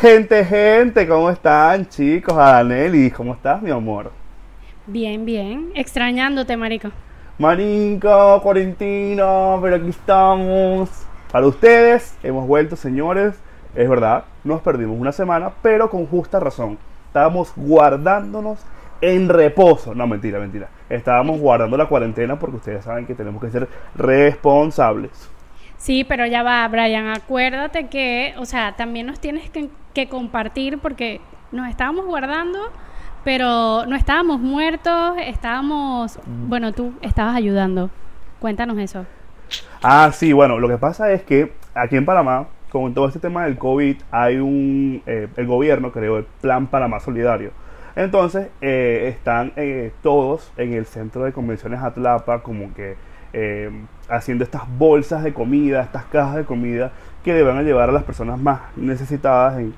Gente, gente, ¿cómo están, chicos? Adaneli, ¿cómo estás, mi amor? Bien, bien. Extrañándote, marico. Marico, cuarentena, pero aquí estamos. Para ustedes, hemos vuelto, señores. Es verdad, nos perdimos una semana, pero con justa razón. Estábamos guardándonos en reposo. No, mentira, mentira. Estábamos guardando la cuarentena porque ustedes saben que tenemos que ser responsables. Sí, pero ya va, Brian, acuérdate que, o sea, también nos tienes que, que compartir porque nos estábamos guardando, pero no estábamos muertos, estábamos, bueno, tú estabas ayudando. Cuéntanos eso. Ah, sí, bueno, lo que pasa es que aquí en Panamá, con todo este tema del COVID, hay un, eh, el gobierno creó el Plan Panamá Solidario. Entonces, eh, están eh, todos en el centro de convenciones Atlapa, como que eh, haciendo estas bolsas de comida, estas cajas de comida que le van a llevar a las personas más necesitadas en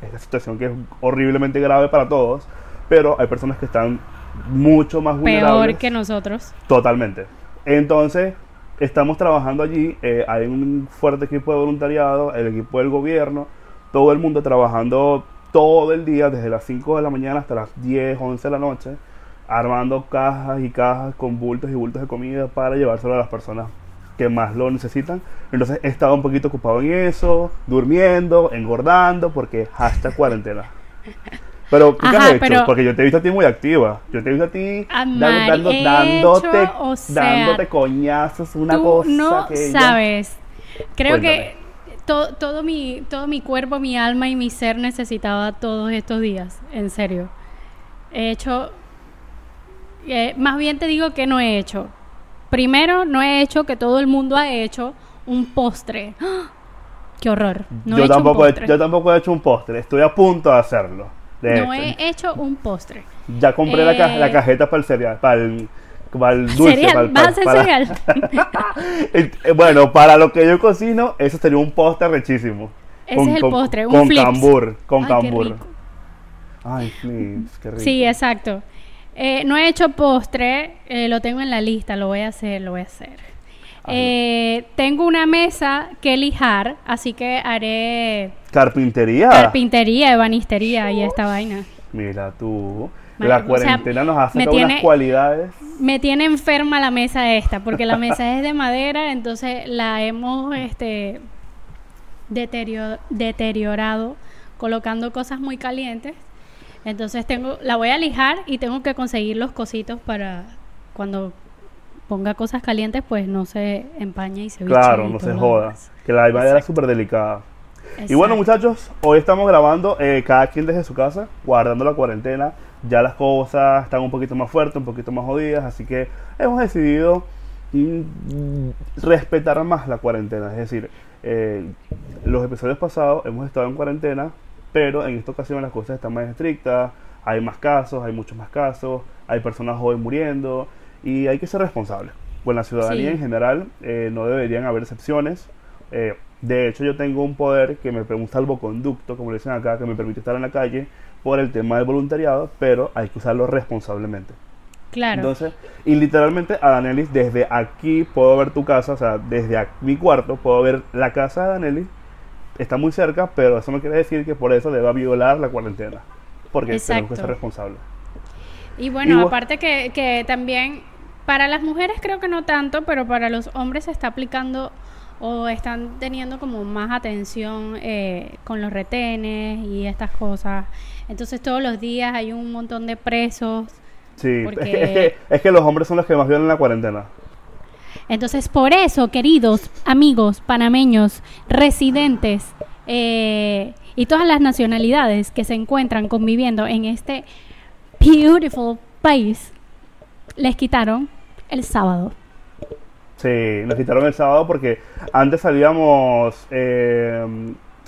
esta situación que es horriblemente grave para todos, pero hay personas que están mucho más vulnerables. Peor que nosotros. Totalmente. Entonces, estamos trabajando allí, eh, hay un fuerte equipo de voluntariado, el equipo del gobierno, todo el mundo trabajando todo el día, desde las 5 de la mañana hasta las 10, 11 de la noche, armando cajas y cajas con bultos y bultos de comida para llevárselo a las personas que más lo necesitan. Entonces he estado un poquito ocupado en eso, durmiendo, engordando, porque hasta cuarentena. Pero, ¿qué Ajá, has hecho? pero- Porque yo te he visto a ti muy activa. Yo te he visto a ti Amar, dando- he dándote, hecho, o sea, dándote coñazos, una tú cosa no que sabes. Creo que Cuéntame. to- todo, mi, todo mi cuerpo, mi alma y mi ser necesitaba todos estos días, en serio. He hecho, eh, más bien te digo que no he hecho. Primero, no he hecho que todo el mundo ha hecho un postre. ¡Qué horror! No yo, tampoco he, postre. yo tampoco he hecho un postre. Estoy a punto de hacerlo. De no hecho. he hecho un postre. Ya compré la, ca- Eh, la cajeta para el cereal, para el, para el dulce. Cereal, para el- ¿vas a hacer para- cereal? Eh, bueno, para lo que yo cocino, eso sería un postre rechísimo. Ese es el postre, un Con flips. cambur, con Ay, qué cambur. rico. Ay, flips, qué rico. Sí, exacto. Eh, no he hecho postre, eh, lo tengo en la lista, lo voy a hacer, lo voy a hacer. Hazlo. Eh, tengo una mesa que lijar, así que haré Carpintería. carpintería, ebanistería y esta vaina. Mira tú. La o sea, cuarentena nos ha me sacado unas tiene- cualidades. Me tiene enferma la mesa esta, porque la mesa es de madera, entonces la hemos este, deterio- deteriorado colocando cosas muy calientes. Entonces tengo, la voy a lijar y tengo que conseguir los cositos para cuando ponga cosas calientes, pues no se empañe y se Claro, y no se joda. Que la es Exacto. súper delicada. Y bueno, muchachos, hoy estamos grabando eh, cada quien desde su casa, guardando la cuarentena. Ya las cosas están un poquito más fuertes, un poquito más jodidas, así que hemos decidido mm, respetar más la cuarentena. Es decir, eh, los episodios pasados hemos estado en cuarentena, pero en esta ocasión las cosas están más estrictas, hay más casos, hay muchos más casos, hay personas jóvenes muriendo y hay que ser responsables. Bueno, la ciudadanía Sí. en general eh, no deberían haber excepciones. Eh, de hecho, yo tengo un poder que me un salvoconducto, como le dicen acá, que me permite estar en la calle por el tema del voluntariado, pero hay que usarlo responsablemente. Claro. Entonces, y literalmente, a Danelis, desde aquí puedo ver tu casa, o sea, desde ac- mi cuarto puedo ver la casa de Danelis. Está muy cerca, pero eso no quiere decir que por eso deba violar la cuarentena. Porque tenemos que Exacto. ser responsables. Y bueno, aparte que, que también para las mujeres creo que no tanto, pero para los hombres se está aplicando o están teniendo como más atención eh, con los retenes y estas cosas. Entonces todos los días hay un montón de presos. Sí, Porque- es, que, es, que, es que los hombres son los que más violan la cuarentena. Entonces por eso, queridos amigos panameños, residentes eh, y todas las nacionalidades que se encuentran conviviendo en este beautiful país, les quitaron el sábado. Sí, nos quitaron el sábado porque antes salíamos eh,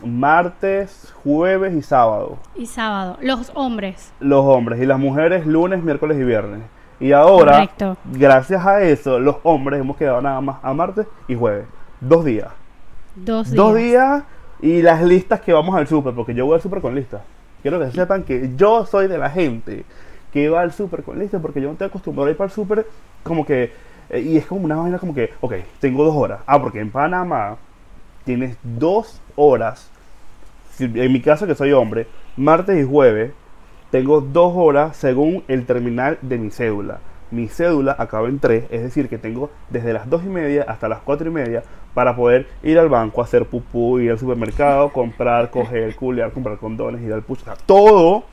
martes, jueves y sábado. Y sábado, los hombres. Los hombres y las mujeres lunes, miércoles y viernes. Y ahora, Correcto. gracias a eso, los hombres hemos quedado nada más a martes y jueves. Dos días. Dos días. Dos días y las listas que vamos al súper, porque yo voy al súper con listas. Quiero que sepan que yo soy de la gente que va al súper con listas, porque yo no estoy acostumbrado a ir para el súper como que... eh, y es como una vaina como que, ok, tengo dos horas. Ah, porque en Panamá tienes dos horas en mi caso que soy hombre, martes y jueves tengo dos horas según el terminal de mi cédula. Mi cédula acaba en 3, es decir, que tengo desde las 2 y media hasta las 4 y media para poder ir al banco, hacer pupú, ir al supermercado, comprar, coger, culear, comprar condones, ir al. O sea, todo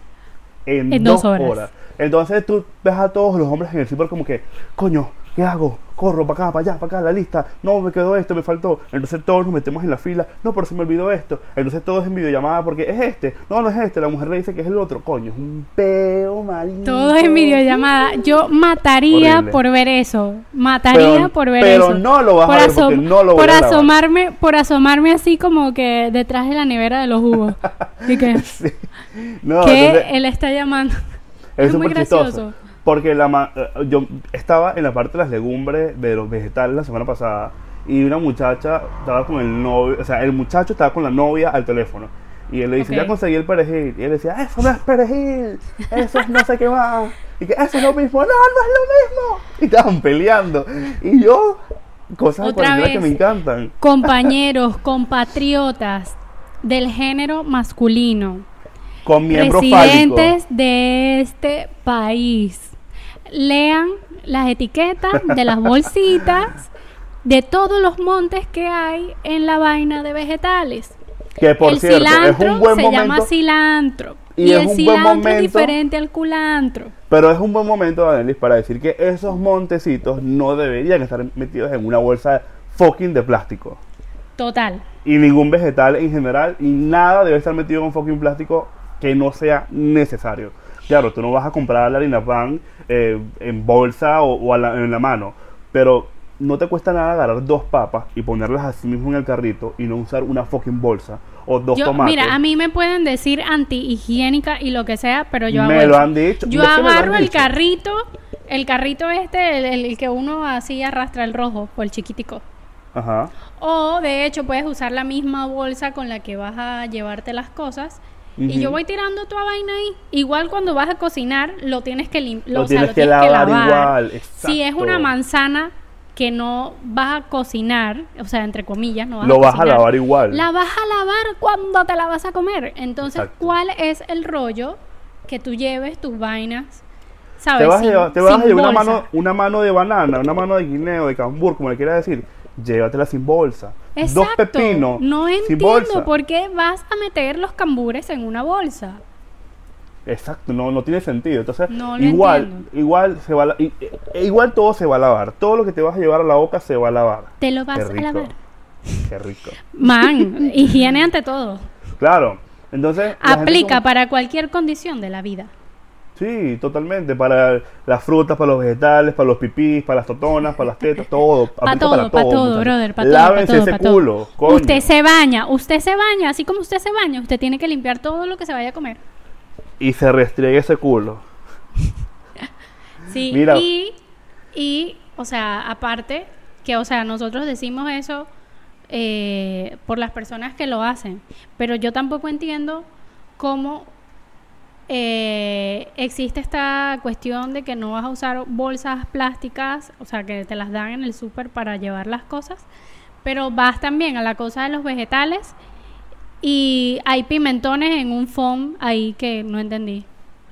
en, En dos dos horas. horas. Entonces tú ves a todos los hombres en el super como que, coño, ¿qué hago? Corro para acá, para allá, para acá, la lista. No, me quedó esto, me faltó. Entonces todos nos metemos en la fila. No, pero se me olvidó esto. Entonces todos en videollamada porque es este. No, no es este. La mujer le dice que es el otro. Coño, es un peo, marico. Todo en videollamada. Yo mataría Horrible. por ver eso. Mataría Pero- por ver pero eso. no lo vas a ver porque no lo voy por a asomarme, por asomarme así como que detrás de la nevera de los jugos. y que, Sí. No, que entonces- él está llamando. Es Es muy gracioso. Porque la ma- eh, yo estaba en la parte de las legumbres, de los vegetales la semana pasada, y una muchacha estaba con el novio, o sea, el muchacho estaba con la novia al teléfono. Y él le dice, Ok. ya conseguí el perejil. Y él decía, eso no es perejil, eso es no sé qué más. Y que eso es lo mismo, no, no es lo mismo. Y estaban peleando. Y yo, cosas de Otra cuarentena que vez. me encantan. Compañeros, compatriotas del género masculino. Con miembros residentes de este país. Lean las etiquetas de las bolsitas de todos los montes que hay en la vaina de vegetales. Que por el cierto, es cilantro un buen se llama momento. cilantro. y Y, es el un buen cilantro es momento- diferente al culantro. Pero es un buen momento, Danelis, para decir que esos montecitos no deberían estar metidos en una bolsa fucking de plástico. Total. Y ningún vegetal en general, y nada debe estar metido en un fucking plástico que no sea necesario. Claro, tú no vas a comprar la harina pan eh, en bolsa o, la- en la mano, pero no te cuesta nada agarrar dos papas y ponerlas así mismo en el carrito y no usar una fucking bolsa o dos Yo, tomates. mira, a mí me pueden decir antihigiénica y lo que sea, pero yo hago Me lo han dicho, Yo agarro el dicho. carrito, el carrito este, el, el que uno así arrastra el rojo o el chiquitico. Ajá. O de hecho puedes usar la misma bolsa con la que vas a llevarte las cosas. Y yo voy tirando tu vaina ahí. Igual cuando vas a cocinar, lo tienes que limpiar. Lo tienes que lavar igual, Si es una manzana que no vas a cocinar, o sea, entre comillas, no vas Lo a vas a lavar igual. La vas a lavar cuando te la vas a comer. Entonces, Exacto. ¿cuál es el rollo que tú lleves tus vainas? ¿Sabes? Te vas, a Sin- llevar, te vas a llevar una mano, una mano de banana, una mano de guineo, de cambur, como le quieras decir. Llévatela sin bolsa. Dos pepinos No sin entiendo bolsa. por qué vas a meter los cambures en una bolsa. Exacto, no, no tiene sentido. Entonces, No igual, entiendo. igual se va a e- igual todo se va a lavar. Todo lo que te vas a llevar a la boca se va a lavar. Te lo vas a lavar. Qué rico. Man, higiene ante todo. Claro. Entonces, Aplica como- para cualquier condición de la vida. Sí, totalmente. Para las frutas, para los vegetales, para los pipís, para las totonas, para las tetas, todo. Para todo, para todo, brother, para todo, para Lávense todo, ese pa' todo. culo, coño. Usted se baña, usted se baña, así como usted se baña, usted tiene que limpiar todo lo que se vaya a comer. Y se restriegue ese culo. Sí, Mira. y, y, o sea, aparte, que, o sea, nosotros decimos eso eh, por las personas que lo hacen, pero yo tampoco entiendo cómo eh, existe esta cuestión de que no vas a usar bolsas plásticas, o sea, que te las dan en el súper para llevar las cosas, pero vas también a la cosa de los vegetales y hay pimentones en un foam ahí que no entendí.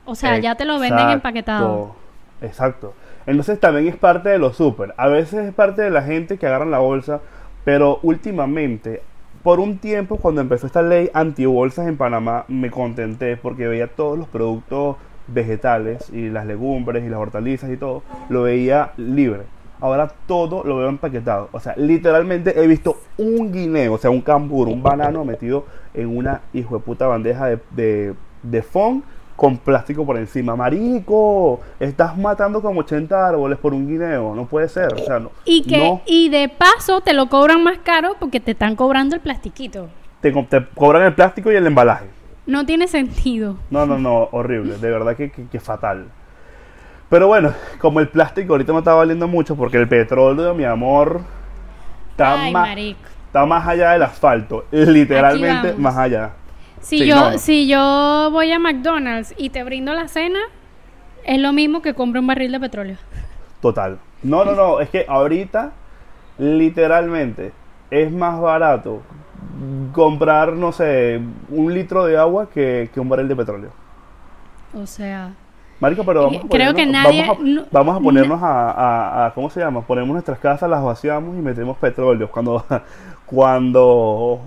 O sea, ya te lo venden empaquetado. Exacto. Entonces también es parte de los súper. A veces es parte de la gente que agarran la bolsa, pero últimamente, por un tiempo cuando empezó esta ley antibolsas en Panamá, me contenté porque veía todos los productos vegetales y las legumbres y las hortalizas y todo, lo veía libre. Ahora todo lo veo empaquetado. O sea, literalmente he visto un guineo, o sea, un cambur, un banano metido en una hijo de puta bandeja de, de, de fond con plástico por encima. Marico, estás matando como 80 árboles por un guineo. No puede ser. O sea, no. Y que no, y de paso te lo cobran más caro porque te están cobrando el plastiquito. te, co- te cobran el plástico y el embalaje. No tiene sentido. No, no, no, horrible. De verdad que, que, que fatal. Pero bueno, como el plástico ahorita me está valiendo mucho porque el petróleo, mi amor, está, Ay, más, está más allá del asfalto. Literalmente más allá. Si Sí, yo no, no. si yo voy a McDonald's y te brindo la cena, es lo mismo que compre un barril de petróleo. Total. No, no, no. Es que ahorita, literalmente, es más barato comprar, no sé, un litro de agua que, que un barril de petróleo. O sea, Marico, pero vamos a Creo que nadie- Vamos a, no- vamos a ponernos a, a- a- ¿Cómo se llama? Ponemos nuestras casas, las vaciamos y metemos petróleo. Cuando, cuando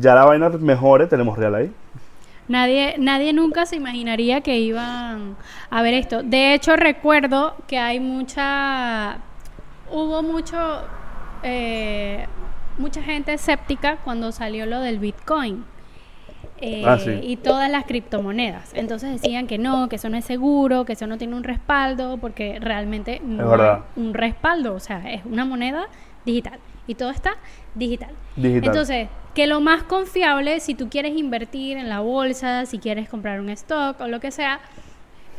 ya la vaina mejore, tenemos real ahí. nadie, nadie nunca se imaginaría que iban a ver esto. De hecho, recuerdo que hay mucha, hubo mucho, eh, mucha gente escéptica cuando salió lo del Bitcoin. eh, Ah, sí. y todas las criptomonedas. Entonces decían que no, que eso no es seguro, que eso no tiene un respaldo, porque realmente no hay un respaldo, o sea, es una moneda digital y todo está digital. Digital. Entonces, que lo más confiable, si tú quieres invertir en la bolsa, si quieres comprar un stock o lo que sea,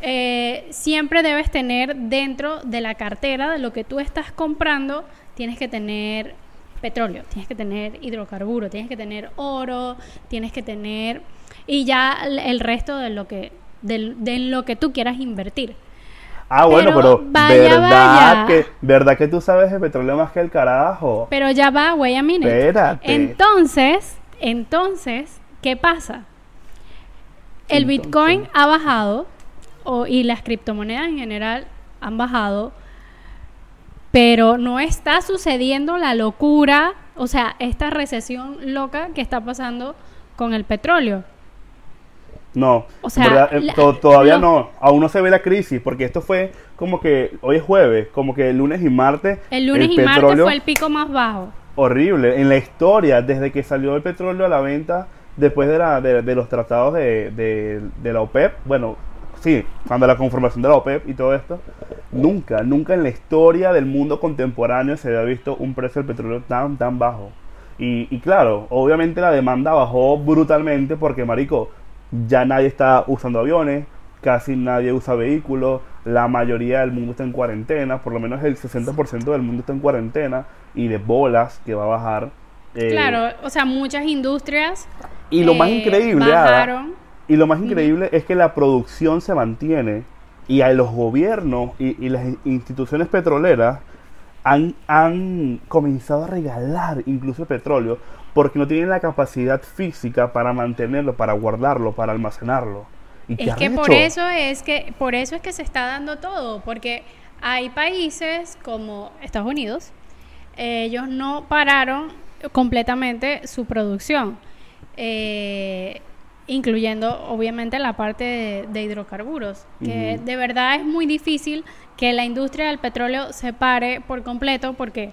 eh, siempre debes tener dentro de la cartera de lo que tú estás comprando, tienes que tener petróleo, tienes que tener hidrocarburo, tienes que tener oro, tienes que tener y ya el, resto de lo que de, lo que tú quieras invertir. Ah, bueno, pero pero vaya, ¿verdad, vaya. Que, ¿verdad que tú sabes de petróleo más que el carajo? Pero ya va, wait a minute. Espérate. Entonces, entonces, ¿qué pasa? El Entonces. Bitcoin ha bajado o- y las criptomonedas en general han bajado, pero no está sucediendo la locura, o sea, esta recesión loca que está pasando con el petróleo. No, O sea, ¿verdad? La- to- todavía no, aún no se ve la crisis, porque esto fue como que hoy es jueves, como que el lunes y martes. El lunes y martes fue el pico más bajo. horrible en la historia desde que salió el petróleo a la venta después de, la, de, de los tratados de, de- de la OPEP bueno sí cuando la conformación de la OPEP y todo esto nunca nunca en la historia del mundo contemporáneo se había visto un precio del petróleo tan tan bajo y, y claro obviamente la demanda bajó brutalmente porque marico ya nadie está usando aviones casi nadie usa vehículos, la mayoría del mundo está en cuarentena, por lo menos el 60% del mundo está en cuarentena y de bolas que va a bajar. eh, claro, o sea, muchas industrias Y lo más eh, increíble, Ada, y lo más increíble es que la producción se mantiene y a los gobiernos y, y las in- instituciones petroleras han, han comenzado a regalar incluso el petróleo porque no tienen la capacidad física para mantenerlo, para guardarlo, para almacenarlo. ¿Y Es que por eso es que por eso es que se está dando todo, porque hay países como Estados Unidos, ellos no pararon completamente su producción, eh, incluyendo obviamente la parte de, de hidrocarburos, que de verdad es muy difícil que la industria del petróleo se pare por completo, porque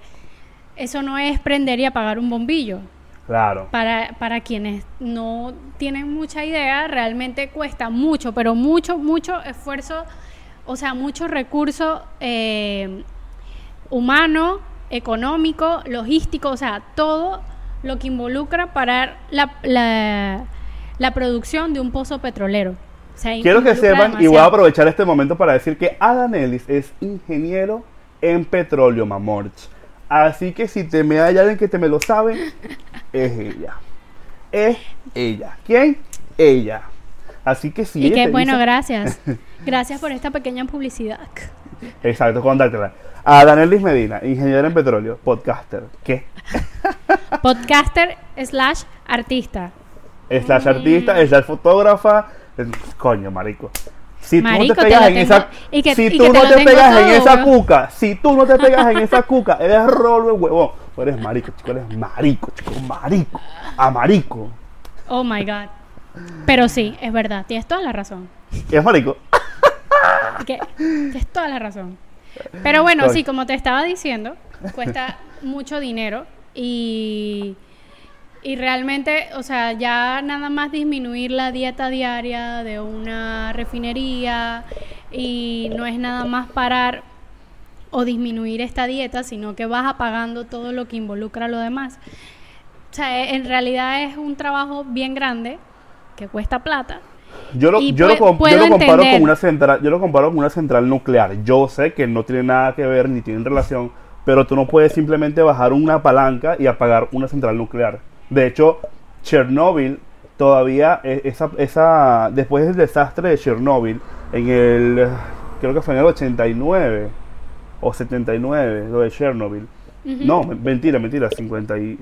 eso no es prender y apagar un bombillo. Claro. Para, para quienes no tienen mucha idea, realmente cuesta mucho, pero mucho, mucho esfuerzo, o sea, mucho recurso eh, humano, económico, logístico, o sea, todo lo que involucra parar la, la, la producción de un pozo petrolero. O sea, Quiero que sepan, y voy a aprovechar este momento para decir que Adam Ellis es ingeniero en petróleo, mamorch. Así que si te me hay alguien que te me lo sabe, es ella. Es ella. ¿Quién? Ella. Así que si Y ella que te bueno, dice- gracias. Gracias por esta pequeña publicidad. Exacto, contáctela. A Danelis Medina, ingeniero en petróleo, podcaster. ¿Qué? Podcaster slash artista. Slash artista, slash fotógrafa. Coño, marico. Si tú no te pegas en tengo- esa, y que- si y tú que te no pegas en esa cuca, si tú no te pegas en esa cuca, eres rolo de huevón. Tú eres marico, chico, eres marico, chico, marico, amarico. Oh my god. Pero sí, es verdad, tienes toda la razón. Es marico. Que- tienes toda la razón. Pero bueno, Soy. sí, como te estaba diciendo, cuesta mucho dinero y, y realmente, o sea, ya nada más disminuir la dieta diaria de una refinería y no es nada más parar o disminuir esta dieta, sino que vas apagando todo lo que involucra lo demás. O sea, e- en realidad es un trabajo bien grande que cuesta plata. Yo lo, yo, lo, yo lo comparo entender. con una central, yo lo comparo con una central nuclear. Yo sé que no tiene nada que ver ni tienen relación, pero tú no puedes simplemente bajar una palanca y apagar una central nuclear. De hecho, Chernobyl todavía e- esa, esa después del desastre de Chernobyl en el creo que fue en el 89 o 79 lo de Chernobyl. No, men- mentira, mentira, 50 y...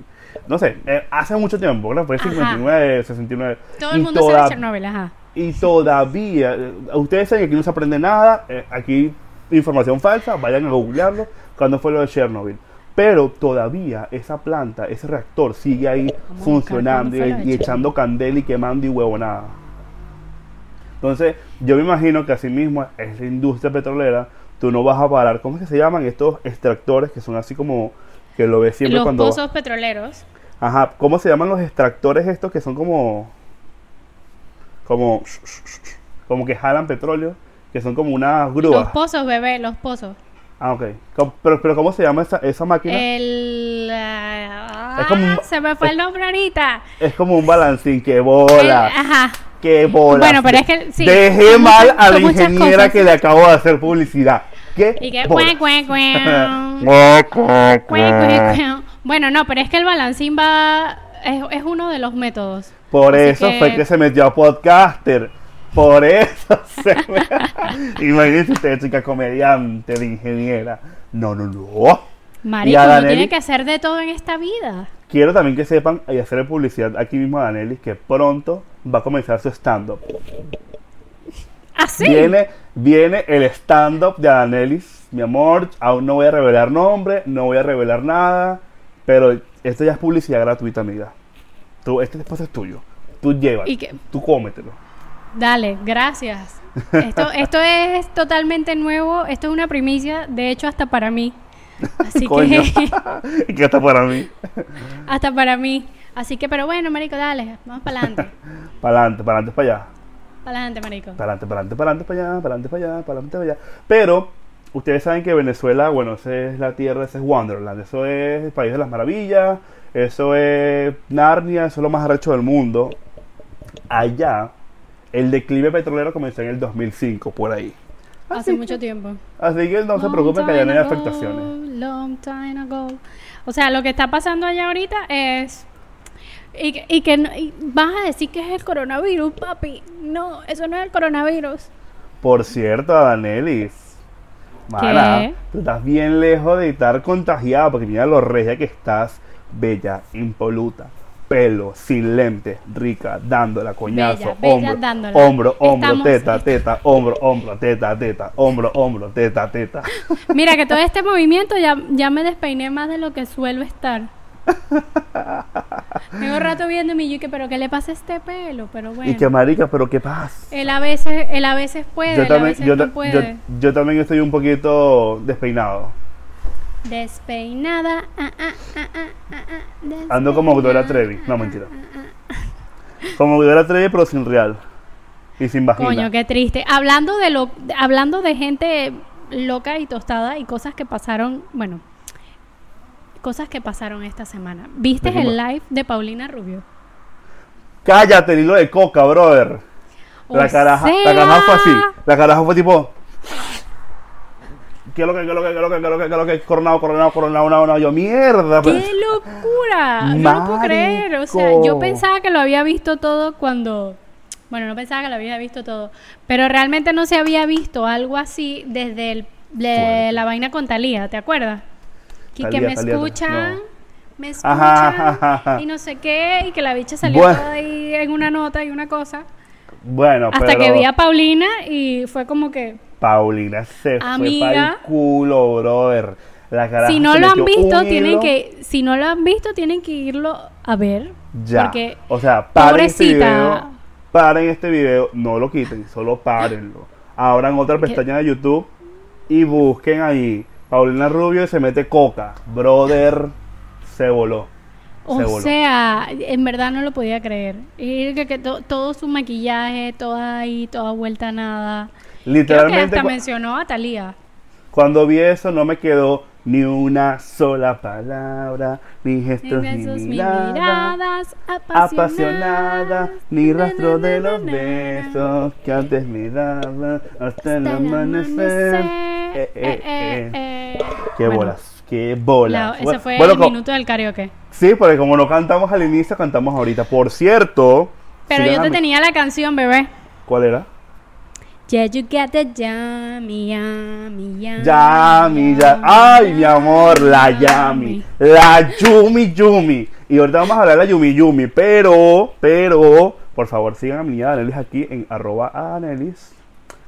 No sé, eh, hace mucho tiempo, ¿verdad? Fue Ajá. 59, 69. Todo el Y mundo toda- sabe Chernobyl, ajá. Y todavía, eh, ustedes saben que aquí no se aprende nada, eh, aquí información falsa, vayan a googlearlo, cuando fue lo de Chernobyl. Pero todavía esa planta, ese reactor sigue ahí funcionando y, echando candela y quemando y huevonada. Entonces, yo me imagino que así mismo es la industria petrolera, tú no vas a parar, ¿cómo es que se llaman estos extractores que son así como que lo ves siempre Los cuando... pozos petroleros. Ajá, ¿cómo se llaman los extractores estos que son como. como. como que jalan petróleo? Que son como unas grúas. Los pozos, bebé, los pozos. Ah, ok. Pero, pero ¿cómo se llama esa, esa máquina? El. Es como un- se me fue el nombre ahorita. Es como un balancín, que El- bola. ajá. que bola. Bueno, pero es que sí, Dejé mal a la ingeniera cosas. que le acabo de hacer publicidad. ¿Qué? Y que. cuec. cuec. Bueno, no, pero es que el balancín va. Es, es uno de los métodos. Por Así eso que- fue que se metió a podcaster. Por eso se me... Imagínense usted, chica comediante de ingeniera. No, no, no. Marico, uno tiene que hacer de todo en esta vida. Quiero también que sepan y hacerle publicidad aquí mismo a Danelis que pronto va a comenzar su stand-up. Así. Viene, viene el stand-up de Danelis, mi amor. Aún no voy a revelar nombre, no voy a revelar nada. Pero esto ya es publicidad gratuita, amiga. Tú, este espacio es tuyo. Tú llévalo. ¿Y qué? Tú cómetelo. Dale, gracias. Esto, esto es totalmente nuevo, esto es una primicia, de hecho hasta para mí. Así Coño. que está para mí. hasta para mí. Así que, pero bueno, marico, dale, vamos para adelante. Para adelante, para adelante, para allá. Para adelante, marico. Para adelante, para adelante, para adelante, para allá, para adelante, para allá, para adelante, para allá. Pero ustedes saben que Venezuela, bueno, esa es la tierra, ese es Wonderland, eso es el país de las maravillas, eso es Narnia, eso es lo más arrecho del mundo. Allá, el declive petrolero comenzó en el 2005, por ahí. Hace mucho tiempo. Así que no se Long preocupen que allá no hay ago, afectaciones. Long time ago. O sea, lo que está pasando allá ahorita es... Y, que- y que no- y vas a decir que es el coronavirus, papi. No, eso no es el coronavirus. Por cierto, Adanelis. Mana, ¿Qué? tú estás bien lejos de estar contagiada porque mira lo regia que estás, bella, impoluta, pelo, sin lentes, rica, dándola, coñazo, Bella, bella, hombro, dándola. hombro, hombro, Estamos- teta, teta, hombro, hombro, teta, teta, hombro, hombro, teta, teta. Mira que todo este movimiento ya, ya me despeiné más de lo que suelo estar. Tengo rato viendo y yo que, pero ¿qué le pasa a este pelo? Pero bueno. Y que marica, pero qué pasa. Él a veces, él a veces puede, Yo él a veces yo, no puede. yo, yo también estoy un poquito despeinado. Despeinada. ah, ah, ah, ah, ah, ah, Ando como Gloria despeinada, Trevi. No, mentira. Como Gloria Trevi, pero sin real. Y sin vagina. Coño, qué triste. Hablando de lo, hablando de gente loca y tostada y cosas que pasaron, bueno, cosas que pasaron esta semana. ¿Viste ¿De qué el live de Paulina Rubio? Cállate, el hilo de coca, brother. La caraja, la caraja fue así. La caraja fue tipo. ¿Qué lo que, qué lo que, qué lo que, qué lo que, qué lo que, coronado, coronado, coronado, coronado, coronado? Yo, mierda. pues. ¡Qué locura! No lo puedo creer. O sea, yo Marico. pensaba que lo había visto todo cuando. Bueno, no pensaba que lo había visto todo. Pero realmente no se había visto algo así desde el, de la vaina con Talía, ¿te acuerdas? Y que me Thalía, escuchan, no. me escuchan Ajá, ajá, ajá. y no sé qué, y que la bicha salió Bueno. toda ahí en una nota y una cosa. Bueno, Hasta pero que vi a Paulina y fue como que. Paulina se fue para el culo, brother. La caraja Si no se lo han visto, tienen hilo. que. Si no lo han visto, tienen que irlo a ver. Ya. Porque o sea, paren este video. Paren este video. No lo quiten, solo párenlo. Abran otra pestaña de YouTube y busquen ahí. Paulina Rubio y se mete coca. Brother, se voló. O sea, en verdad no lo podía creer. Y que, que to- todo su maquillaje, toda ahí, toda vuelta a nada. Creo que Literalmente, hasta mencionó a Talía. cuando vi eso, no me quedó ni una sola palabra, ni gestos, ni, besos, ni miradas apasionadas, apasionada, ni rastro de los Na, na, na, na, na. besos que antes me daban hasta el Hasta el amanecer. amanecer. Eh, eh, Eh, eh. eh. Qué Bueno, bolas, qué bolas. la- ese Bueno, fue bueno, el co- minuto del karaoke. Sí, porque como no cantamos al inicio, cantamos ahorita. Por cierto, Pero yo te tenía la canción, bebé. ¿Cuál era? Yeah, you get the yummy, yummy, yummy. Yami, ya. Ay, mi amor, la Yami. La Yumi Yumi. Y ahorita vamos a hablar de la Yumi Yumi. Pero, pero, por favor, sigan a mi niña Anelis aquí en arroba Anelis.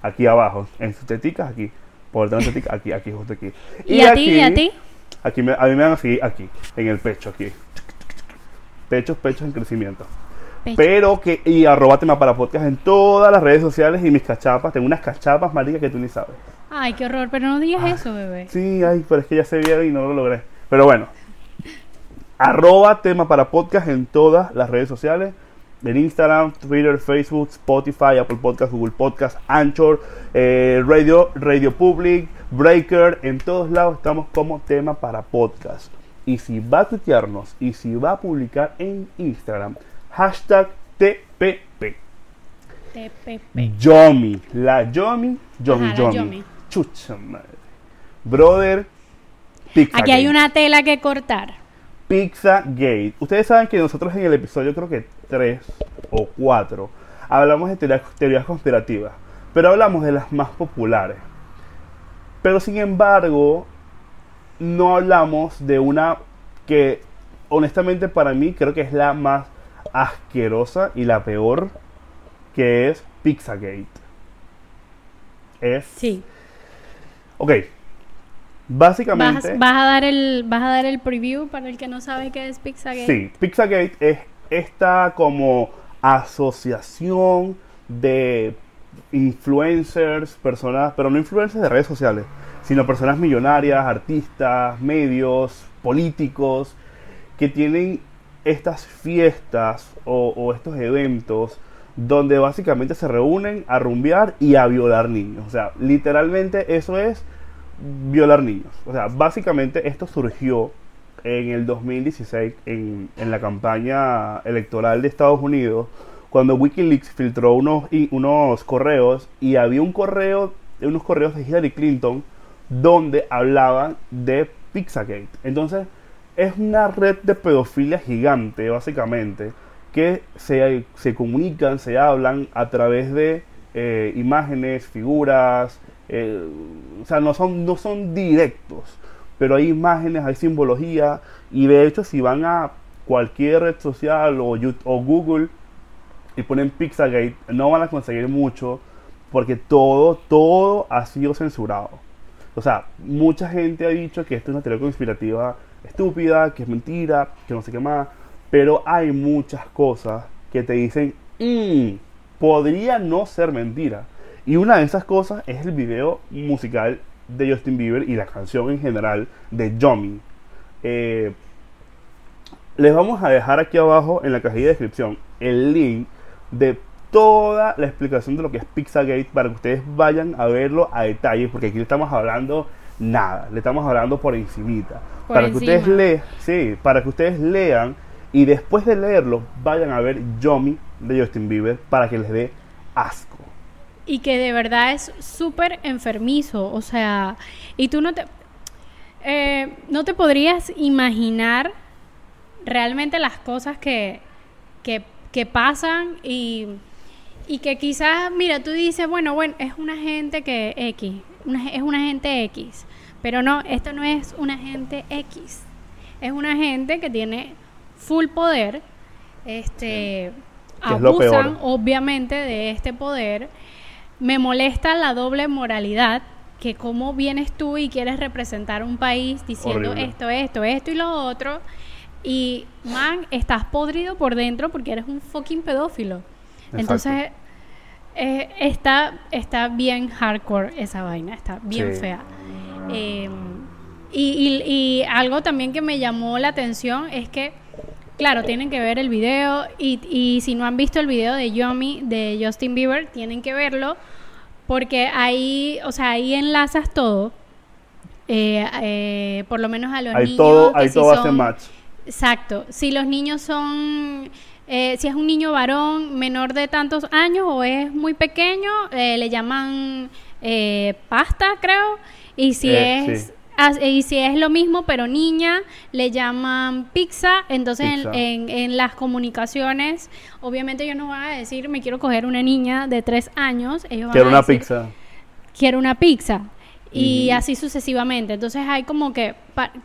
Aquí abajo. En sus teticas aquí. Por teticas aquí, aquí, justo aquí. ¿Y a ti? ¿Y a ti? Aquí me- a mí me van a seguir aquí, en el pecho, aquí. Pechos, pechos en crecimiento. Pecho. Pero que, y arroba tema para podcast en todas las redes sociales y mis cachapas. Tengo unas cachapas, marica, que tú ni sabes. Ay, qué horror, pero no digas eso, bebé. Sí, ay, pero es que ya se vieron y no lo logré. Pero bueno. Arroba tema para podcast en todas las redes sociales. En Instagram, Twitter, Facebook, Spotify, Apple Podcast, Google Podcast, Anchor, eh, Radio, Radio Public, Breaker. En todos lados estamos como tema para podcast. Y si va a tuitearnos y si va a publicar en Instagram, hashtag TPP. TPP. Yomi, la Yomi, Yomi, Ajá, Yomi. Yomi. Chucha madre. Brother, Pizza Aquí hay una tela que cortar. Pizza Gate. Ustedes saben que nosotros en el episodio, creo que 3 o 4, hablamos de teorías, teorías conspirativas, pero hablamos de las más populares. Pero sin embargo, no hablamos de una que, honestamente, para mí creo que es la más asquerosa y la peor, que es Pizzagate. Es. Sí. Ok. Vas, Básicamente. vas a dar el vas a dar el preview para el que no sabe qué es Pizzagate. Sí, Pizzagate es esta como asociación de influencers, personas, pero no influencers de redes sociales, sino personas millonarias, artistas, medios, políticos, que tienen estas fiestas o, estos eventos donde básicamente se reúnen a rumbear y a violar niños. O sea, literalmente eso es violar niños. O sea, básicamente esto surgió en el 2016 en, en la campaña electoral de Estados Unidos cuando WikiLeaks filtró unos, unos correos y había un correo, unos correos de Hillary Clinton donde hablaban de Pizzagate. Entonces, es una red de pedofilia gigante, básicamente, que se, se comunican, se hablan a través de eh, imágenes, figuras, eh, o sea, no son, no son directos, pero hay imágenes, hay simbología, y de hecho, si van a cualquier red social o, o Google y ponen Pizzagate, no van a conseguir mucho, porque todo, todo ha sido censurado. O sea, mucha gente ha dicho que esto es una teoría conspirativa estúpida, que es mentira, que no sé qué más. Pero hay muchas cosas que te dicen, "Mm, podría no ser mentira. Y una de esas cosas es el video musical de Justin Bieber y la canción en general de Yomi. Eh, les vamos a dejar aquí abajo en la cajilla de descripción el link de toda la explicación de lo que es Pizzagate para que ustedes vayan a verlo a detalle, porque aquí le estamos hablando nada, le estamos hablando por encimita. Por para que ustedes encima. lean, sí, para que ustedes lean y después de leerlo vayan a ver Yomi de Justin Bieber para que les dé asco. Y que de verdad es súper enfermizo. O sea, y tú no te. eh, no te podrías imaginar realmente las cosas que, que, que pasan y, y que quizás, mira, tú dices, bueno, bueno, es una gente que X, una- es una gente X. Pero no, esto no es una gente X. Es una gente que tiene full poder. Este. Es. Abusan, obviamente, de este poder. Me molesta la doble moralidad, que cómo vienes tú y quieres representar un país diciendo Horrible. esto, esto, esto y lo otro, y man, estás podrido por dentro porque eres un fucking pedófilo. Exacto. Entonces, eh, está, está bien hardcore esa vaina, está bien Sí. fea. Eh, y, y- y algo también que me llamó la atención es que, claro, tienen que ver el video y, y si no han visto el video de Yomi de Justin Bieber, tienen que verlo porque ahí, o sea, ahí enlazas todo. Eh, eh, por lo menos a los Ahí niños. todo, que ahí todo hace son- match. Exacto. Si los niños son, eh, si es un niño varón menor de tantos años o es muy pequeño, eh, le llaman eh, pasta, creo. Y si Eh, es sí. as- y si es lo mismo, pero niña, le llaman pizza. Entonces, en- Pizza. En, en las comunicaciones, obviamente ellos no van a decir, me quiero coger una niña de tres años. Ellos van Quiero a una decir, pizza. quiero una pizza. Y así sucesivamente. Entonces hay como que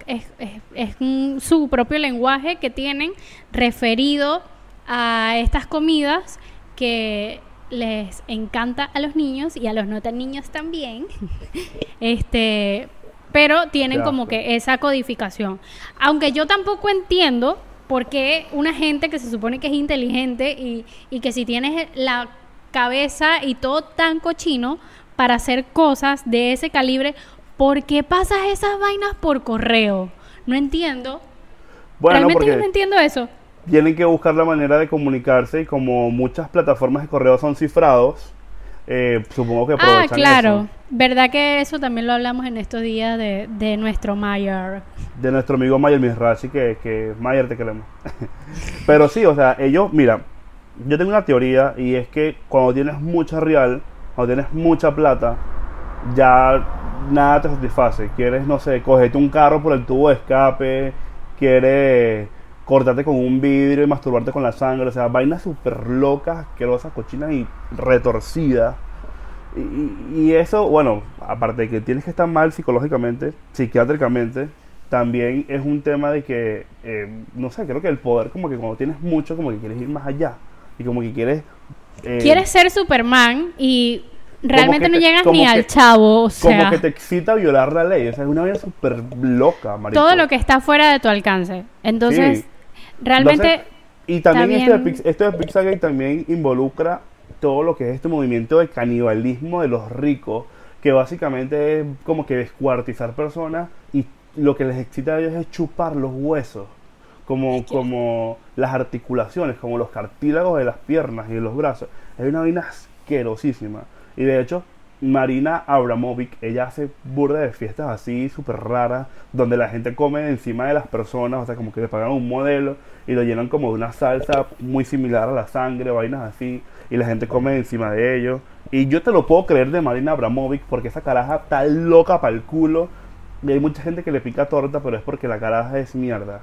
es, es- es un- su propio lenguaje que tienen referido a estas comidas que les encanta a los niños y a los no tan niños también. este, pero tienen como asco. que esa codificación. Aunque yo tampoco entiendo por qué una gente que se supone que es inteligente y, y que si tienes la cabeza y todo tan cochino para hacer cosas de ese calibre, ¿por qué pasas esas vainas por correo? No entiendo. Bueno, Realmente yo no entiendo eso. tienen que buscar la manera de comunicarse y como muchas plataformas de correo son cifrados, eh, supongo que Ah, aprovechan claro. eso. ¿Verdad que eso también lo hablamos en estos días de, de nuestro Mayer? de nuestro amigo Mayer Mizrachi, que, que Mayer te queremos. Pero sí, o sea, ellos, mira, yo tengo una teoría y es que cuando tienes mucha real, cuando tienes mucha plata, ya nada te satisface. Quieres, no sé, cogerte un carro por el tubo de escape, quieres cortarte con un vidrio y masturbarte con la sangre, o sea, vainas súper locas, asquerosas, cochinas y retorcidas. Y, eso, bueno, aparte de que tienes que estar mal psicológicamente, psiquiátricamente, también es un tema de que, eh, no sé, creo que el poder, como que cuando tienes mucho, como que quieres ir más allá. Y como que quieres... eh, Quieres ser Superman y realmente no te- llegas como ni que- al chavo, o Como sea, que te excita violar la ley. O sea, es una vida súper loca, marico. todo lo que está fuera de tu alcance. Entonces, Sí. realmente Entonces, y también está esto de, esto de Pizzagate también involucra todo lo que es este movimiento de canibalismo de los ricos, que básicamente es como que descuartizar personas y lo que les excita a ellos es chupar los huesos, como, como las articulaciones, como los cartílagos de las piernas y de los brazos. Es una vaina asquerosísima. Y de hecho, Marina Abramovic, ella hace burda de fiestas así, súper raras, donde la gente come encima de las personas, o sea, como que le pagan un modelo y lo llenan como de una salsa muy similar a la sangre, vainas así, y la gente come encima de ellos. Y yo te lo puedo creer de Marina Abramovic porque esa caraja está loca para el culo. Y hay mucha gente que le pica torta, pero es porque la caraja es mierda.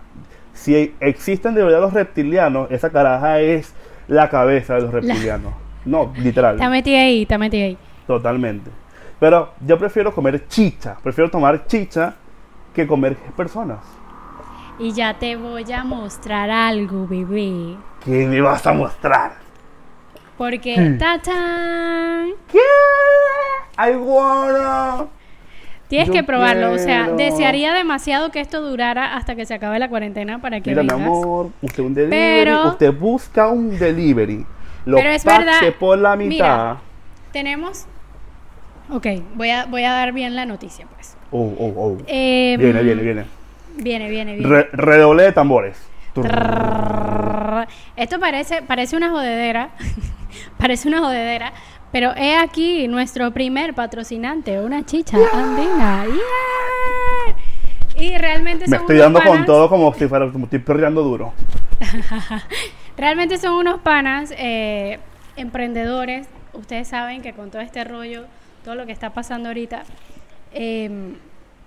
Si existen de verdad los reptilianos, esa caraja es la cabeza de los reptilianos. No, literal. te metí ahí, te metí ahí. Totalmente. Pero yo prefiero comer chicha, prefiero tomar chicha que comer personas. Y ya te voy a mostrar algo, bebé. ¿Qué me vas a mostrar? Porque, Hmm. ¡tachán! ¿Qué? I wanna. Tienes Yo que probarlo. O sea, desearía demasiado que esto durara hasta que se acabe la cuarentena para que Mira, mi amor, usted un delivery, Pero- usted busca un delivery, lo Pero es verdad, por la mira. mitad. Tenemos. Ok, voy a, voy a dar bien la noticia, pues. Oh, oh, oh. Em, Viene, viene, viene. Viene, viene, viene. Re- redoble de tambores. Esto parece, parece una jodedera. parece una jodedera. Pero he aquí nuestro primer patrocinante, una chicha andina. ¡Yeah! Y realmente Me son estoy unos dando con todo como si fuera, como estoy perreando duro. Realmente son unos panas eh, emprendedores. Ustedes saben que con todo este rollo, todo lo que está pasando ahorita, eh,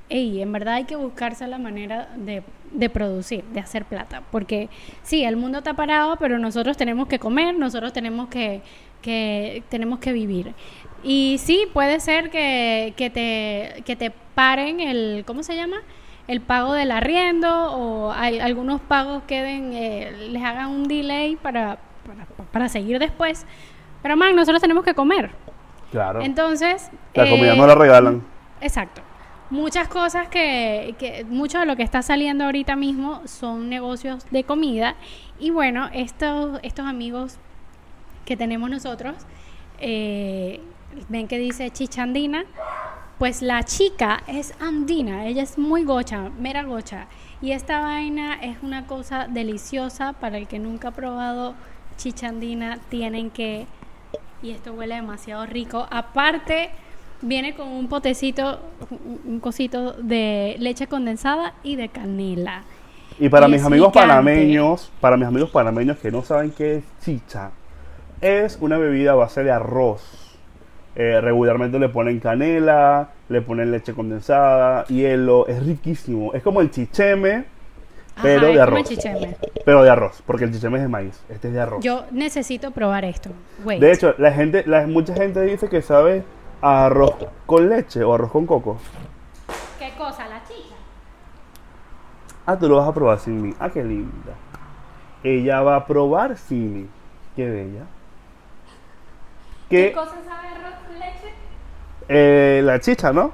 ey, en verdad hay que buscarse la manera de, de producir, de hacer plata. Porque sí, el mundo está parado, pero nosotros tenemos que comer, nosotros tenemos que, que, tenemos que vivir. Y sí, puede ser que, que, te, que te paren el, ¿cómo se llama? el pago del arriendo o hay, algunos pagos queden, eh, les hagan un delay para, para, para seguir después. Pero man, nosotros tenemos que comer. Claro. Entonces... la comida eh, no la regalan. Exacto. Muchas cosas que, que, mucho de lo que está saliendo ahorita mismo son negocios de comida. Y bueno, estos, estos amigos que tenemos nosotros, eh, ven que dice chichandina, pues la chica es andina, ella es muy gocha, mera gocha. Y esta vaina es una cosa deliciosa para el que nunca ha probado chichandina, tienen que... Y esto huele demasiado rico. Aparte, viene con un potecito, un, cosito de leche condensada y de canela. Y para mis amigos panameños, para mis amigos panameños que no saben qué es chicha, es una bebida a base de arroz eh, regularmente le ponen canela, le ponen leche condensada, hielo, es riquísimo. Es como el chicheme, pero Ajá, de es como el arroz. chicheme. Pero de arroz, porque el chicheme es de maíz, este es de arroz. Yo necesito probar esto. Wait. De hecho, la gente, la, mucha gente dice que sabe a arroz con leche o arroz con coco. ¿Qué cosa? ¿La chicha? Ah, tú lo vas a probar sin mí. Ah, qué linda. Ella va a probar sin mí. Qué bella. ¿Qué cosa sabe arroz con leche? eh, la chicha, ¿no?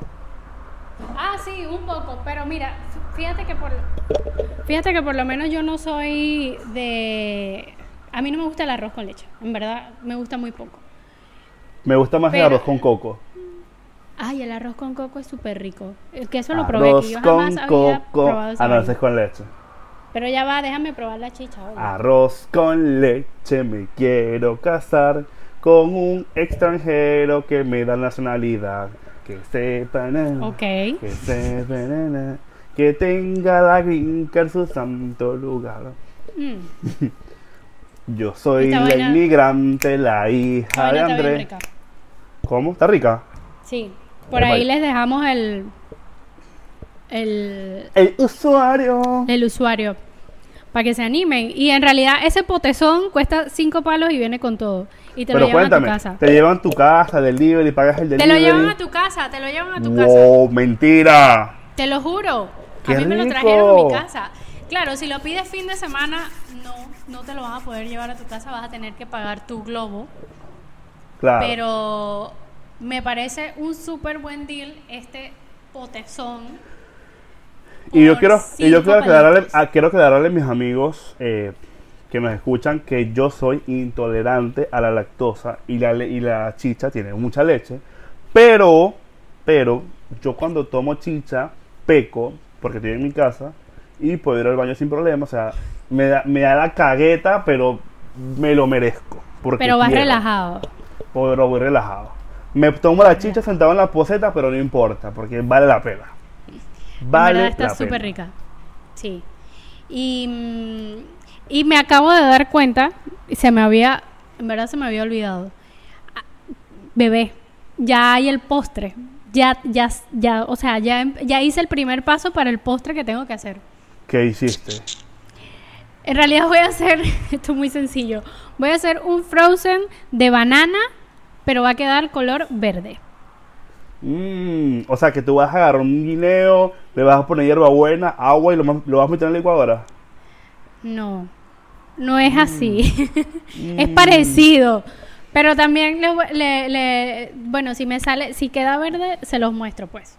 Ah, sí, un poco, pero mira, fíjate que por fíjate que por lo menos yo no soy de a mí no me gusta el arroz con leche, en verdad me gusta muy poco. Me gusta más el arroz con coco. Ay, el arroz con coco es súper rico. Que eso lo probé, Arroz que yo con jamás había coco. probado esa Ah, ese con leche. Pero ya va, déjame probar la chicha. oye. Arroz con leche, me quiero casar con un extranjero que me da nacionalidad. Que sepa, na, Ok. que sepa, na, na, que tenga la green en su santo lugar. Mm, Yo soy Esta la inmigrante, la hija de Andrés. ¿Cómo? ¿Está rica? Sí. Por ahí les dejamos el el El usuario. el usuario para que se animen. Y en realidad ese potezón cuesta cinco palos y viene con todo. Y te Pero lo llevan cuéntame, a tu casa. te llevan a tu casa, delivery, pagas el Te delivery. lo llevan a tu casa, te lo llevan a tu casa. Wow, mentira. Te lo juro. ¡Qué a mí me lo trajeron a mi casa. Claro, si lo pides fin de semana, no, no te lo vas a poder llevar a tu casa, vas a tener que pagar tu globo. Claro. Pero me parece un súper buen deal este potezón. Y yo quiero, y yo cinco quiero aclararle, a, quiero aclararle a mis amigos eh, que nos escuchan que yo soy intolerante a la lactosa y la, y la chicha tiene mucha leche. Pero, pero, yo cuando tomo chicha, peco, porque estoy en mi casa, y puedo ir al baño sin problema. O sea, me da, me da la cagueta, pero me lo merezco. Porque Pero vas quiero. relajado. Pero voy relajado. Me tomo la chicha sentado en la poseta, pero no importa, porque vale la pena. En Vale verdad está la súper rica. Sí. Y, mm, y me acabo de dar cuenta, y se me había, en verdad se me había olvidado. Ah, Bebé, ya hay el postre. Ya, ya, ya, o sea, ya, ya hice el primer paso para el postre que tengo que hacer. ¿Qué hiciste? En realidad voy a hacer, esto es muy sencillo, voy a hacer un frozen de banana, pero va a quedar color verde. Mm, o sea, que tú vas a agarrar un guineo, le vas a poner hierbabuena, agua y lo, lo vas a meter en la licuadora. No, no es así. es parecido. Pero también le, le- le- bueno, si me sale, si queda verde, se los muestro pues.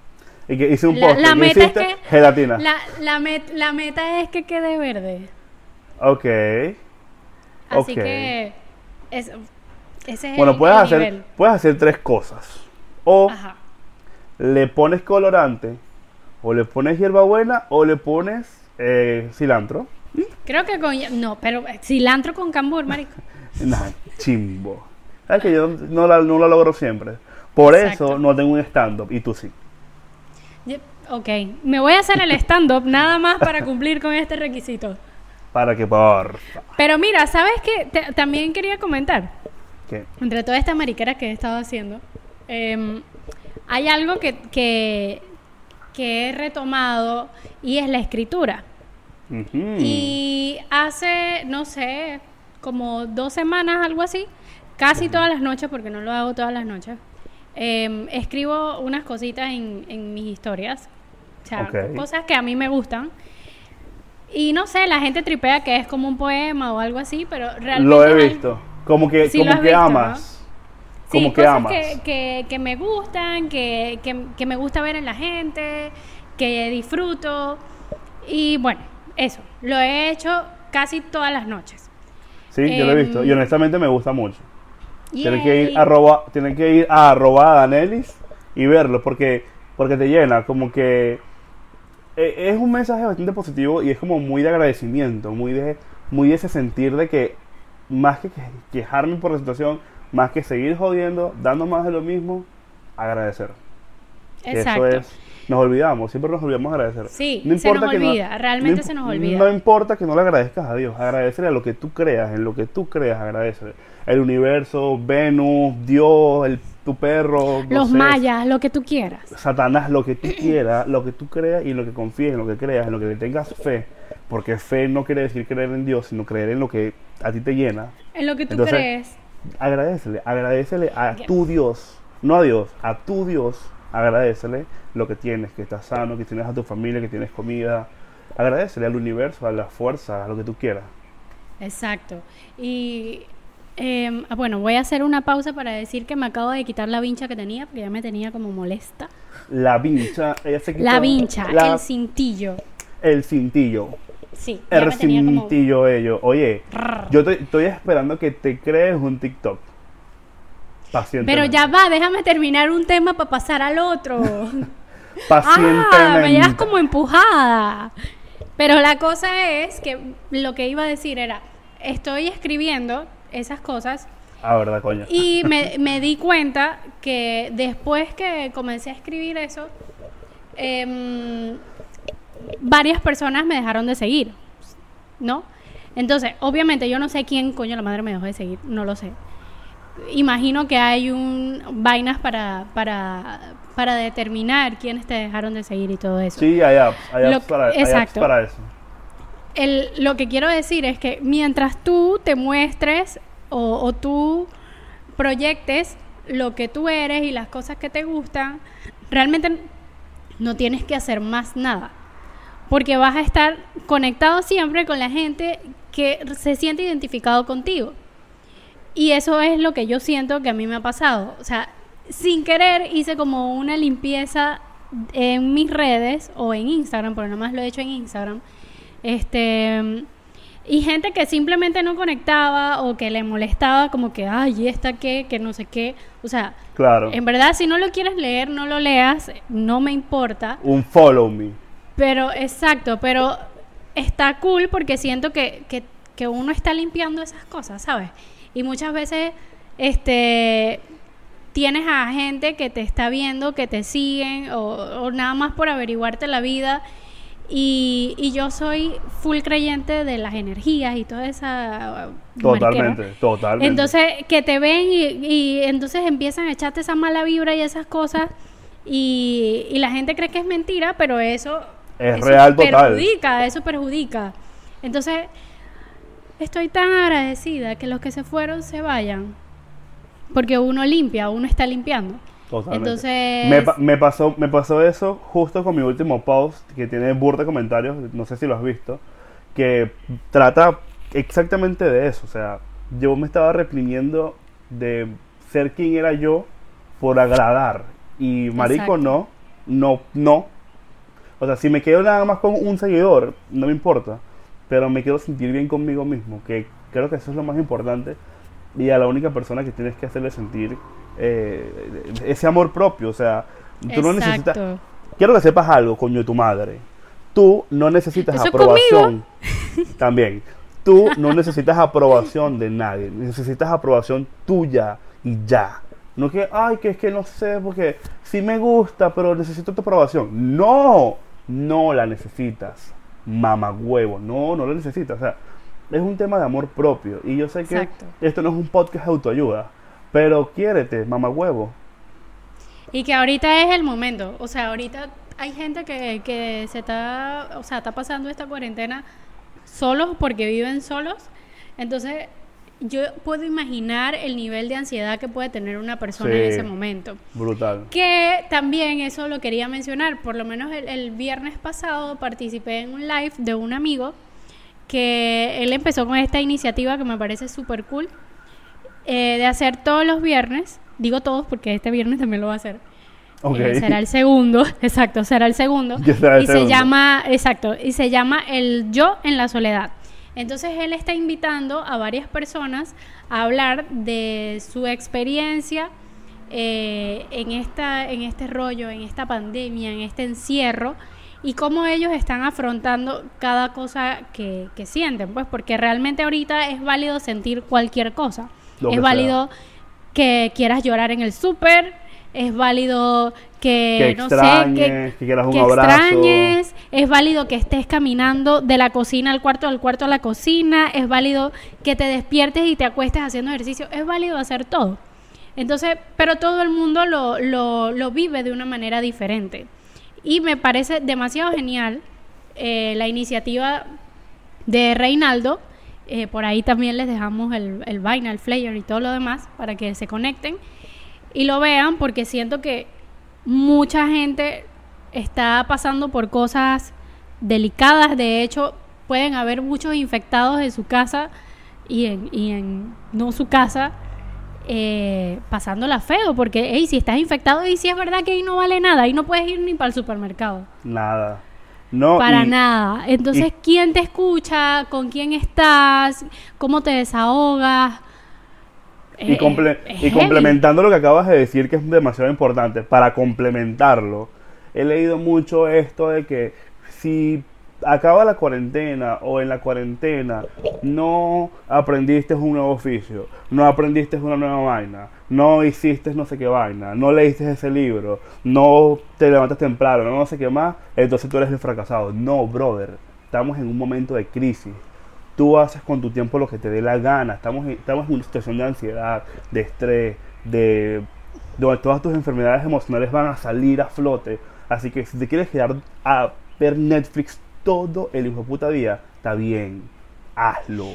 Y que hice un postre. la ¿Qué meta es que- Gelatina. La, la, met- la meta es que quede verde. Ok. Así que es- ese es Bueno, el, puedes el hacer, nivel. puedes hacer tres cosas. O Ajá. Le pones colorante, o le pones hierbabuena, o le pones eh, cilantro. Creo que con no, pero cilantro con cambur, marico. Nah, chimbo. Es que yo no la, no la logro siempre. Por Exacto. eso no tengo un stand-up y tú sí. Ok, me voy a hacer el stand-up nada más para cumplir con este requisito. Para que por Pero mira, ¿sabes qué? Te- también quería comentar, ¿Qué? entre todas estas mariqueras que he estado haciendo, em, hay algo que, que, que he retomado y es la escritura. Y hace, no sé, como dos semanas, algo así, casi todas las noches, porque no lo hago todas las noches, em, escribo unas cositas en, en mis historias. O sea, cosas que a mí me gustan. Y no sé, la gente tripea que es como un poema o algo así, pero realmente... Lo he visto. Como que, Sí, como que visto, amas. Como que cosas amas. Que, que, que me gustan, que, que, me gusta ver en la gente, que disfruto. Y bueno, eso. Lo he hecho casi todas las noches. Sí, yo lo he visto. Y Em, honestamente me gusta mucho. Tienen que, ir a arroba, tienen que ir a arroba Danelis y verlo porque, porque te llena. Como que eh, es un mensaje bastante positivo y es como muy de agradecimiento, muy de, muy de ese sentir de que más que- quejarme por la situación, más que seguir jodiendo, dando más de lo mismo, agradecer. Exacto. Eso es nos olvidamos, siempre nos olvidamos agradecer. Sí, se nos olvida, realmente se nos olvida. No importa que no le agradezcas a Dios, agradecele a lo que tú creas, en lo que tú creas, agradecele. El universo, Venus, Dios, el, tu perro, los mayas, lo que tú quieras. Satanás, lo que tú quieras, lo que tú creas y en lo que confíes, en lo que creas, en lo que le tengas fe. Porque fe no quiere decir creer en Dios, sino creer en lo que a ti te llena. En lo que tú crees. Agradecele, agradecele a tu Dios, no a Dios, a tu Dios, agradecele lo que tienes, que estás sano, que tienes a tu familia, que tienes comida. Agradecele al universo, a la fuerza, a lo que tú quieras. Exacto. Y em, ah, bueno, voy a hacer una pausa para decir que me acabo de quitar la vincha que tenía, porque ya me tenía como molesta. La vincha, ella se quitó La vincha, el cintillo. El cintillo. Sí. El cintillo ello. Oye, yo estoy esperando que te crees un TikTok. Pero ya va, déjame terminar un tema para pasar al otro. Pacientemente. Ah, me llevas como empujada. Pero la cosa es que lo que iba a decir era, estoy escribiendo esas cosas. Ah, verdad, coño. Y me, me di cuenta que después que comencé a escribir eso, eh, varias personas me dejaron de seguir, ¿no? Entonces, obviamente yo no sé quién coño la madre me dejó de seguir, no lo sé. Imagino que hay un vainas para, para, para determinar quiénes te dejaron de seguir y todo eso. Sí, hay apps, hay apps, para, para, eso. El, lo que quiero decir es que mientras tú te muestres o, o tú proyectes lo que tú eres y las cosas que te gustan, realmente no tienes que hacer más nada porque vas a estar conectado siempre con la gente que se siente identificado contigo. Y eso es lo que yo siento que a mí me ha pasado. O sea, sin querer hice como una limpieza en mis redes o en Instagram, porque más lo he hecho en Instagram. Este y gente que simplemente no conectaba o que le molestaba como que, ay, ¿esta qué? Que no sé qué. O sea, claro. en verdad si no lo quieres leer, no lo leas, no me importa. Un follow me. Pero, exacto, pero está cool porque siento que, que, que uno está limpiando esas cosas, ¿sabes? Y muchas veces, este, tienes a gente que te está viendo, que te siguen, o, nada más por averiguarte la vida. Y, y, yo soy full creyente de las energías y toda esa... Totalmente, totalmente. Entonces, que te ven y, y, entonces empiezan a echarte esa mala vibra y esas cosas. Y, y la gente cree que es mentira, pero eso es real total. Perjudica, eso perjudica. Entonces, estoy tan agradecida que los que se fueron se vayan. Porque uno limpia, uno está limpiando. Totalmente. Entonces... Me, pasó, me pasó eso justo con mi último post, que tiene burda de comentarios, no sé si lo has visto, que trata exactamente de eso. O sea, yo me estaba reprimiendo de ser quien era yo por agradar. Y marico, no, no, no, o sea, si me quedo nada más con un seguidor, no me importa. Pero me quiero sentir bien conmigo mismo, que creo que eso es lo más importante. Y a la única persona que tienes que hacerle sentir eh, ese amor propio. O sea, tú no necesitas. Quiero que sepas algo, coño, de tu madre. Tú no necesitas aprobación. También. Tú no necesitas aprobación de nadie. Necesitas aprobación tuya y ya. No que, ay, que es que no sé, porque sí me gusta, pero necesito tu aprobación. No no la necesitas, mamá huevo, no, no la necesitas. O sea, es un tema de amor propio. Y yo sé que esto no es un podcast de autoayuda, pero quiérete, mamá huevo. Y que ahorita es el momento. O sea, ahorita hay gente que, que se está, o sea, está pasando esta cuarentena solos porque viven solos. Entonces, yo puedo imaginar el nivel de ansiedad que puede tener una persona en ese momento. Brutal. Que también eso lo quería mencionar. Por lo menos el, viernes pasado participé en un live de un amigo que él empezó con esta iniciativa que me parece súper cool. Eh, de hacer todos los viernes, digo todos porque este viernes también lo va a hacer. Okay. Eh, será el segundo, exacto, será el segundo. y se llama, exacto, y se llama el yo en la soledad. Entonces él está invitando a varias personas a hablar de su experiencia eh, en, esta, en este rollo, en esta pandemia, en este encierro y cómo ellos están afrontando cada cosa que, sienten, pues porque realmente ahorita es válido sentir cualquier cosa. es válido que quieras llorar en el súper, es válido que, Que no sé, extrañes, que quieras un que abrazo. extrañes, es válido que estés caminando de la cocina al cuarto, del cuarto a la cocina, es válido que te despiertes y te acuestes haciendo ejercicio, es válido hacer todo. Entonces, pero todo el mundo lo, lo, lo vive de una manera diferente. Y me parece demasiado genial eh, la iniciativa de Reinaldo. Eh, por ahí también les dejamos el, el Vine, el Flyer y todo lo demás para que se conecten y lo vean porque siento que mucha gente está pasando por cosas delicadas. De hecho, pueden haber muchos infectados en su casa y en, y en no su casa eh, pasándola feo. Porque, hey, si estás infectado y si es verdad que ahí no vale nada, ahí no puedes ir ni para el supermercado. Nada. No, Para y- nada. Entonces, y- ¿quién te escucha? ¿Con quién estás? ¿Cómo te desahogas? Y, comple- y complementando lo que acabas de decir, que es demasiado importante, para complementarlo, he leído mucho esto de que si acaba la cuarentena o en la cuarentena no aprendiste un nuevo oficio, no aprendiste una nueva vaina, no hiciste no sé qué vaina, no leíste ese libro, no te levantas temprano, no sé qué más, entonces tú eres el fracasado. No, brother, estamos en un momento de crisis tú haces con tu tiempo lo que te dé la gana. Estamos en, estamos en una situación de ansiedad, de estrés, de donde todas tus enfermedades emocionales van a salir a flote. Así que si te quieres quedar a ver Netflix todo el hijo de puta día, está bien, hazlo.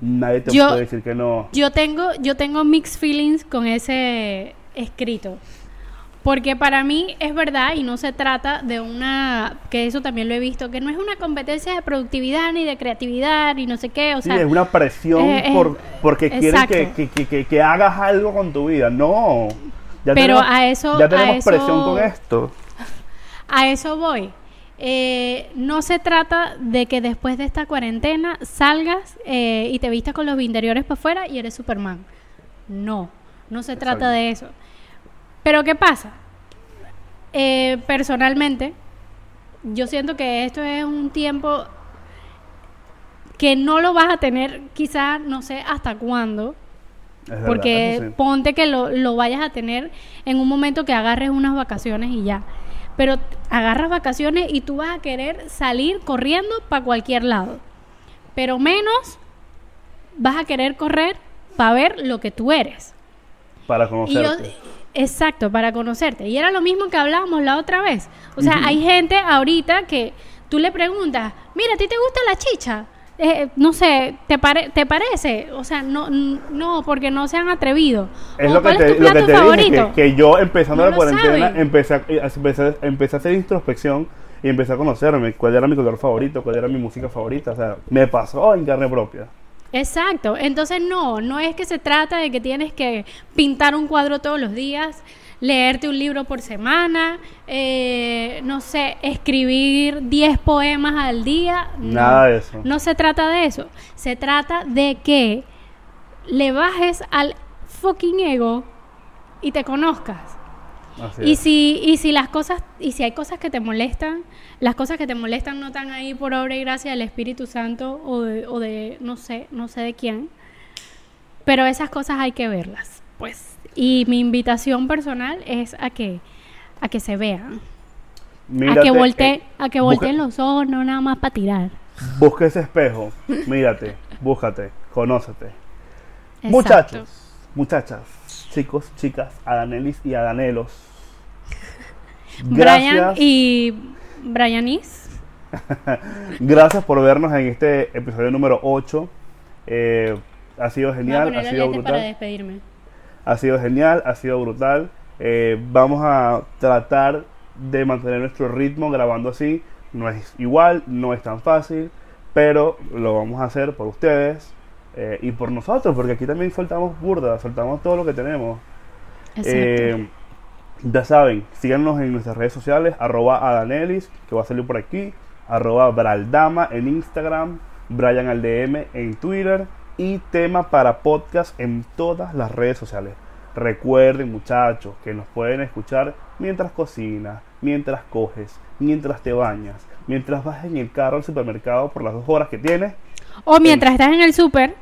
Nadie te Yo- puede decir que no. Yo tengo, yo tengo mixed feelings con ese escrito. Porque para mí es verdad y no se trata de una, que eso también lo he visto, que no es una competencia de productividad ni de creatividad ni no sé qué, o Sí, sea, es una presión eh, eh, por, porque quieren que, que- que- que- que hagas algo con tu vida. No. Ya Pero tenemos, a eso- ya a tenemos eso- presión con esto. a eso voy. Eh, no se trata de que después de esta cuarentena salgas eh, y te vistas con los interiores para afuera y eres Superman. No, no se trata de eso. Pero ¿qué pasa? Eh, personalmente, yo siento que esto es un tiempo que no lo vas a tener quizás, no sé hasta cuándo, Es porque sí. ponte que lo, lo vayas a tener en un momento que agarres unas vacaciones y ya. Pero agarras vacaciones y tú vas a querer salir corriendo para cualquier lado. Pero menos vas a querer correr para ver lo que tú eres. para Y yo, conocerte. Exacto, para conocerte. Y era lo mismo que hablábamos la otra vez. O sea, hay gente ahorita que tú le preguntas, mira, ¿a ti te gusta la chicha? Eh, no sé, ¿te, pare- ¿te parece? O sea, no, no, porque no se han atrevido. Es O, lo que ¿Cuál te, es tu lo que dije, yo empezando No la cuarentena empecé a, eh, empecé, empecé a hacer introspección y empecé a conocerme cuál era mi color favorito, cuál era mi música favorita, o sea, me pasó en carne propia. Exacto. Entonces, no, no es que se trata de que tienes que pintar un cuadro todos los días, leerte un libro por semana, eh, no sé, escribir 10 poemas al día. No. Nada de eso. No se trata de eso. Se trata de que le bajes al fucking ego y te conozcas. Así Y es. si, y si las cosas, y si hay cosas que te molestan, las cosas que te molestan no están ahí por obra y gracia del Espíritu Santo o de, o de no sé, no sé de quién. Pero esas cosas hay que verlas, pues. Y mi invitación personal es a que, a que se vean. a que volte, eh, a que busca- volteen los ojos, no nada más para tirar. Busca ese espejo, mírate, búscate, conócete. Exacto. Muchachos, muchachas, chicos, chicas, adanelis y adanelos. Brian Gracias, y Brianis. gracias por vernos en este episodio número 8. Eh, ha sido genial, ha sido lentes para brutal. despedirme. Ha sido genial, ha sido brutal. Eh, vamos a tratar de mantener nuestro ritmo grabando así. No es igual, no es tan fácil, pero lo vamos a hacer por ustedes eh, y por nosotros, porque aquí también soltamos burda, soltamos todo lo que tenemos. Exacto. Ya saben, síganos en nuestras redes sociales, arroba Adanelis, que va a salir por aquí, arroba Braldama en Instagram, Brian al DM en Twitter y tema para podcast en todas las redes sociales. Recuerden muchachos que nos pueden escuchar mientras cocinas, mientras coges, mientras te bañas, mientras vas en el carro al supermercado por las dos horas que tienes, o mientras estás en el súper,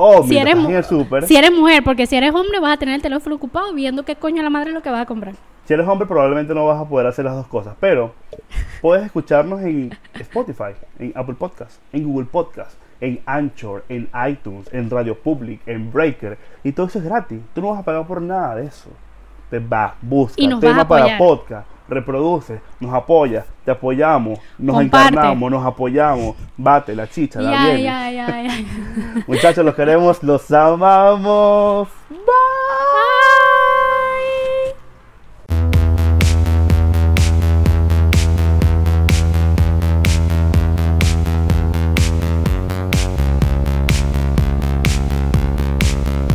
o si eres, en el súper. si eres mujer, porque si eres hombre vas a tener el teléfono ocupado viendo qué coño la madre es lo que vas a comprar. Si eres hombre, probablemente no vas a poder hacer las dos cosas, pero puedes escucharnos en Spotify, en Apple Podcast, en Google Podcast, en Anchor, en iTunes, en Radio Public, en Breaker, y todo eso es gratis. Tú no vas a pagar por nada de eso. Te vas, busca Y nos vas a tema para podcast, reproduce, nos apoya, te apoyamos, nos Comparte. encarnamos, nos apoyamos, bate la chicha, la viene. ya. Muchachos, los queremos, los amamos. Bye.